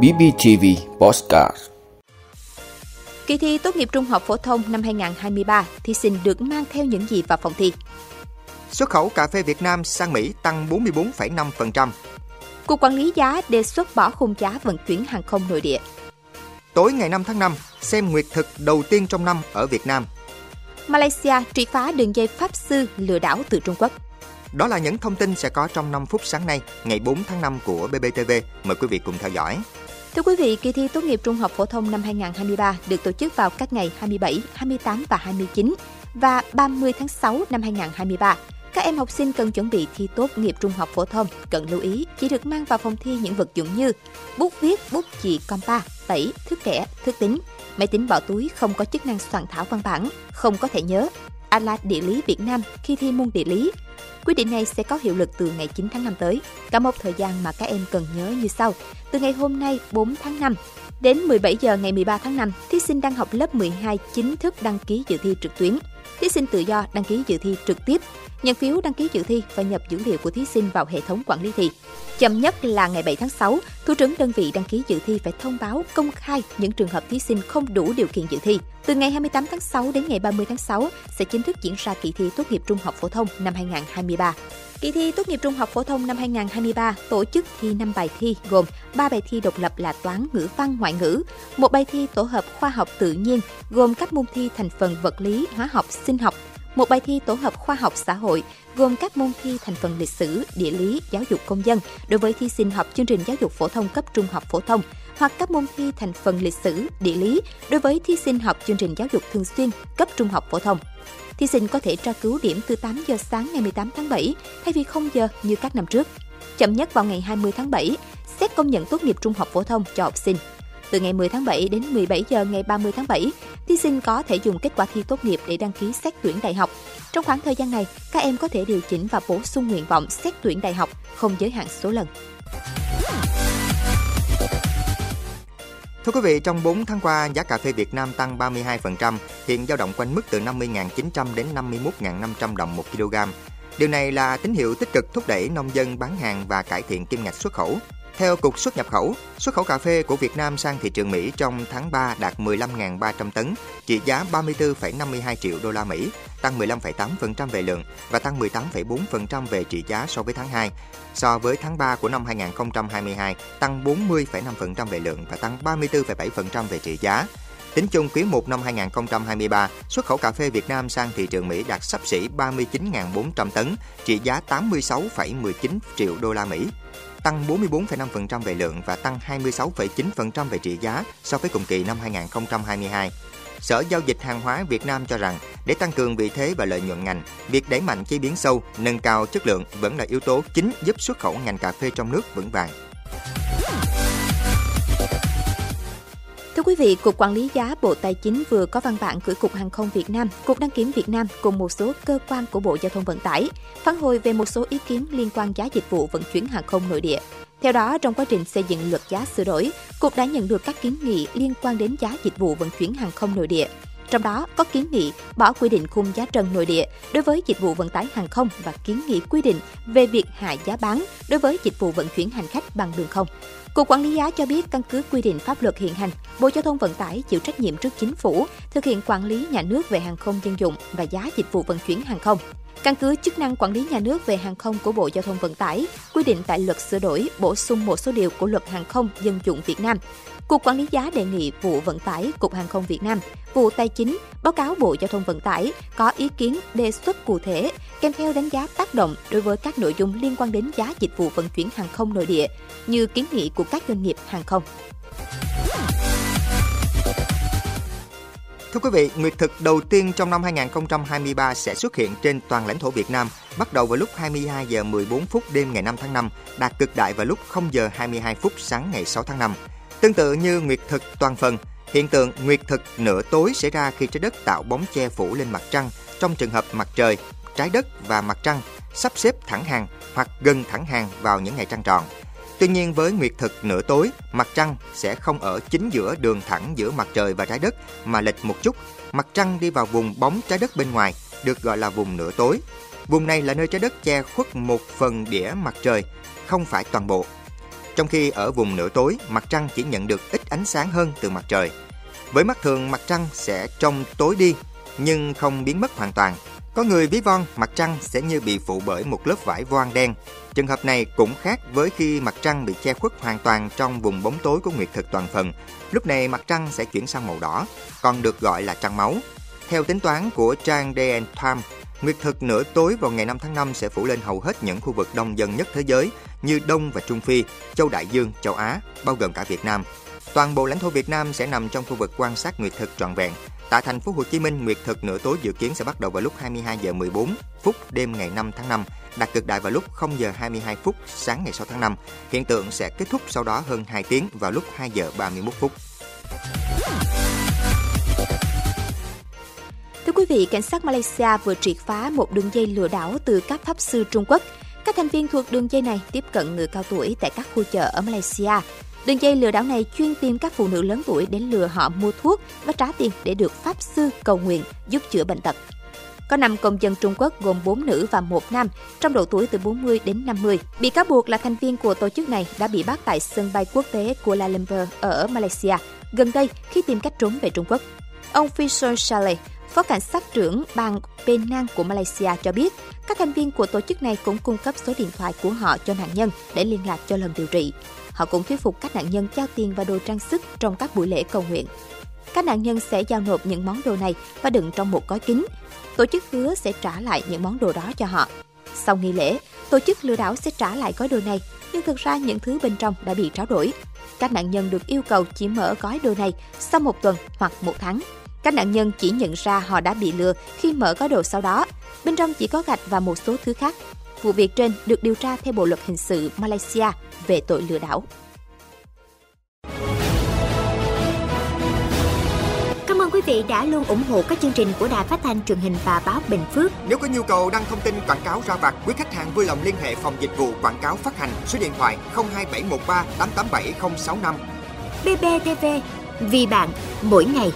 BBTV Postcard Kỳ thi tốt nghiệp trung học phổ thông năm 2023, thí sinh được mang theo những gì vào phòng thi? Xuất khẩu cà phê Việt Nam sang Mỹ tăng 44,5%. Cục Quản lý giá đề xuất bỏ khung giá vận chuyển hàng không nội địa. Tối ngày 5 tháng 5, xem nguyệt thực đầu tiên trong năm ở Việt Nam. Malaysia triệt phá đường dây pháp sư lừa đảo từ Trung Quốc. Đó là những thông tin sẽ có trong 5 phút sáng nay, ngày 4 tháng 5 của BBTV. Mời quý vị cùng theo dõi. Thưa quý vị, kỳ thi tốt nghiệp trung học phổ thông năm 2023 được tổ chức vào các ngày 27, 28 và 29 và 30 tháng 6 năm 2023. Các em học sinh cần chuẩn bị thi tốt nghiệp trung học phổ thông, cần lưu ý chỉ được mang vào phòng thi những vật dụng như bút viết, bút chì, compa, tẩy, thước kẻ, thước tính, máy tính bỏ túi không có chức năng soạn thảo văn bản, không có thể nhớ, Atlas Địa lý Việt Nam khi thi môn địa lý. Quyết định này sẽ có hiệu lực từ ngày 9 tháng 5 tới. Cả một thời gian mà các em cần nhớ như sau. Từ ngày hôm nay 4 tháng 5 đến 17 giờ ngày 13 tháng 5, thí sinh đang học lớp 12 chính thức đăng ký dự thi trực tuyến. Thí sinh tự do đăng ký dự thi trực tiếp, nhận phiếu đăng ký dự thi và nhập dữ liệu của thí sinh vào hệ thống quản lý thi. Chậm nhất là ngày 7 tháng 6, thủ trưởng đơn vị đăng ký dự thi phải thông báo công khai những trường hợp thí sinh không đủ điều kiện dự thi. Từ ngày 28 tháng 6 đến ngày 30 tháng 6 sẽ chính thức diễn ra kỳ thi tốt nghiệp trung học phổ thông năm 2023. Kỳ thi tốt nghiệp trung học phổ thông năm 2023 tổ chức thi 5 bài thi gồm 3 bài thi độc lập là toán, ngữ văn, ngoại ngữ, một bài thi tổ hợp khoa học tự nhiên gồm các môn thi thành phần vật lý, hóa học, sinh học, một bài thi tổ hợp khoa học xã hội gồm các môn thi thành phần lịch sử, địa lý, giáo dục công dân đối với thí sinh học chương trình giáo dục phổ thông cấp trung học phổ thông hoặc các môn thi thành phần lịch sử, địa lý đối với thí sinh học chương trình giáo dục thường xuyên cấp trung học phổ thông. Thí sinh có thể tra cứu điểm từ 8 giờ sáng ngày 18 tháng 7 thay vì 0 giờ như các năm trước. Chậm nhất vào ngày 20 tháng 7, xét công nhận tốt nghiệp trung học phổ thông cho học sinh. Từ ngày 10 tháng 7 đến 17 giờ ngày 30 tháng 7, thí sinh có thể dùng kết quả thi tốt nghiệp để đăng ký xét tuyển đại học. Trong khoảng thời gian này, các em có thể điều chỉnh và bổ sung nguyện vọng xét tuyển đại học không giới hạn số lần. Thưa quý vị, trong 4 tháng qua, giá cà phê Việt Nam tăng 32%, hiện dao động quanh mức từ 50.900 đến 51.500 đồng một kg. Điều này là tín hiệu tích cực thúc đẩy nông dân bán hàng và cải thiện kim ngạch xuất khẩu. Theo Cục xuất nhập khẩu, xuất khẩu cà phê của Việt Nam sang thị trường Mỹ trong tháng 3 đạt 15.300 tấn, trị giá 34,52 triệu đô la Mỹ, tăng 15,8% về lượng và tăng 18,4% về trị giá so với tháng 2. So với tháng 3 của năm 2022, tăng 40,5% về lượng và tăng 34,7% về trị giá. Tính chung quý 1 năm 2023, xuất khẩu cà phê Việt Nam sang thị trường Mỹ đạt sắp xỉ 39.400 tấn, trị giá 86,19 triệu đô la Mỹ, tăng 44,5% về lượng và tăng 26,9% về trị giá so với cùng kỳ năm 2022. Sở Giao dịch Hàng hóa Việt Nam cho rằng, để tăng cường vị thế và lợi nhuận ngành, việc đẩy mạnh chế biến sâu, nâng cao chất lượng vẫn là yếu tố chính giúp xuất khẩu ngành cà phê trong nước vững vàng. Thưa quý vị, Cục Quản lý giá Bộ Tài chính vừa có văn bản gửi Cục Hàng không Việt Nam, Cục Đăng kiểm Việt Nam cùng một số cơ quan của Bộ Giao thông Vận tải phản hồi về một số ý kiến liên quan giá dịch vụ vận chuyển hàng không nội địa. Theo đó, trong quá trình xây dựng luật giá sửa đổi, Cục đã nhận được các kiến nghị liên quan đến giá dịch vụ vận chuyển hàng không nội địa. Trong đó có kiến nghị bỏ quy định khung giá trần nội địa đối với dịch vụ vận tải hàng không và kiến nghị quy định về việc hạ giá bán đối với dịch vụ vận chuyển hành khách bằng đường không. Cục Quản lý giá cho biết căn cứ quy định pháp luật hiện hành, Bộ Giao thông Vận tải chịu trách nhiệm trước chính phủ thực hiện quản lý nhà nước về hàng không dân dụng và giá dịch vụ vận chuyển hàng không. Căn cứ chức năng quản lý nhà nước về hàng không của Bộ Giao thông Vận tải, quy định tại luật sửa đổi, bổ sung một số điều của luật hàng không dân dụng Việt Nam. Cục Quản lý giá đề nghị vụ Vận tải, Cục Hàng không Việt Nam, vụ Tài chính báo cáo Bộ Giao thông Vận tải có ý kiến đề xuất cụ thể kèm theo đánh giá tác động đối với các nội dung liên quan đến giá dịch vụ vận chuyển hàng không nội địa như kiến nghị của các doanh nghiệp hàng không. Thưa quý vị, nguyệt thực đầu tiên trong năm 2023 sẽ xuất hiện trên toàn lãnh thổ Việt Nam, bắt đầu vào lúc 22 giờ 14 phút đêm ngày 5 tháng 5, đạt cực đại vào lúc 0 giờ 22 phút sáng ngày 6 tháng 5. Tương tự như nguyệt thực toàn phần, hiện tượng nguyệt thực nửa tối xảy ra khi trái đất tạo bóng che phủ lên mặt trăng trong trường hợp mặt trời, trái đất và mặt trăng sắp xếp thẳng hàng hoặc gần thẳng hàng vào những ngày trăng tròn. Tuy nhiên với nguyệt thực nửa tối, mặt trăng sẽ không ở chính giữa đường thẳng giữa mặt trời và trái đất mà lệch một chút. Mặt trăng đi vào vùng bóng trái đất bên ngoài, được gọi là vùng nửa tối. Vùng này là nơi trái đất che khuất một phần đĩa mặt trời, không phải toàn bộ trong khi ở vùng nửa tối, mặt trăng chỉ nhận được ít ánh sáng hơn từ mặt trời. Với mắt thường, mặt trăng sẽ trông tối đi, nhưng không biến mất hoàn toàn. Có người ví von mặt trăng sẽ như bị phủ bởi một lớp vải voan đen. Trường hợp này cũng khác với khi mặt trăng bị che khuất hoàn toàn trong vùng bóng tối của nguyệt thực toàn phần. Lúc này mặt trăng sẽ chuyển sang màu đỏ, còn được gọi là trăng máu. Theo tính toán của trang DN Time, nguyệt thực nửa tối vào ngày 5 tháng 5 sẽ phủ lên hầu hết những khu vực đông dân nhất thế giới như Đông và Trung Phi, Châu Đại Dương, Châu Á, bao gồm cả Việt Nam. Toàn bộ lãnh thổ Việt Nam sẽ nằm trong khu vực quan sát nguyệt thực trọn vẹn. Tại thành phố Hồ Chí Minh, nguyệt thực nửa tối dự kiến sẽ bắt đầu vào lúc 22 giờ 14 phút đêm ngày 5 tháng 5, đạt cực đại vào lúc 0 giờ 22 phút sáng ngày 6 tháng 5. Hiện tượng sẽ kết thúc sau đó hơn 2 tiếng vào lúc 2 giờ 31 phút. Quý vị, cảnh sát Malaysia vừa triệt phá một đường dây lừa đảo từ các pháp sư Trung Quốc. Các thành viên thuộc đường dây này tiếp cận người cao tuổi tại các khu chợ ở Malaysia. Đường dây lừa đảo này chuyên tìm các phụ nữ lớn tuổi đến lừa họ mua thuốc và trả tiền để được pháp sư cầu nguyện giúp chữa bệnh tật. Có 5 công dân Trung Quốc gồm 4 nữ và 1 nam trong độ tuổi từ 40 đến 50. Bị cáo buộc là thành viên của tổ chức này đã bị bắt tại sân bay quốc tế Kuala Lumpur ở Malaysia gần đây khi tìm cách trốn về Trung Quốc. Ông Fisher Saleh, Phó Cảnh sát trưởng bang Penang của Malaysia cho biết, các thành viên của tổ chức này cũng cung cấp số điện thoại của họ cho nạn nhân để liên lạc cho lần điều trị. Họ cũng thuyết phục các nạn nhân giao tiền và đồ trang sức trong các buổi lễ cầu nguyện. Các nạn nhân sẽ giao nộp những món đồ này và đựng trong một gói kính. Tổ chức hứa sẽ trả lại những món đồ đó cho họ. Sau nghi lễ, tổ chức lừa đảo sẽ trả lại gói đồ này, nhưng thực ra những thứ bên trong đã bị tráo đổi. Các nạn nhân được yêu cầu chỉ mở gói đồ này sau một tuần hoặc một tháng. Các nạn nhân chỉ nhận ra họ đã bị lừa khi mở gói đồ sau đó. Bên trong chỉ có gạch và một số thứ khác. Vụ việc trên được điều tra theo Bộ luật hình sự Malaysia về tội lừa đảo. Cảm ơn quý vị đã luôn ủng hộ các chương trình của Đài Phát thanh truyền hình và báo Bình Phước. Nếu có nhu cầu đăng thông tin quảng cáo ra vặt, quý khách hàng vui lòng liên hệ phòng dịch vụ quảng cáo phát hành số điện thoại 02713 887065. BBTV, vì bạn, mỗi ngày.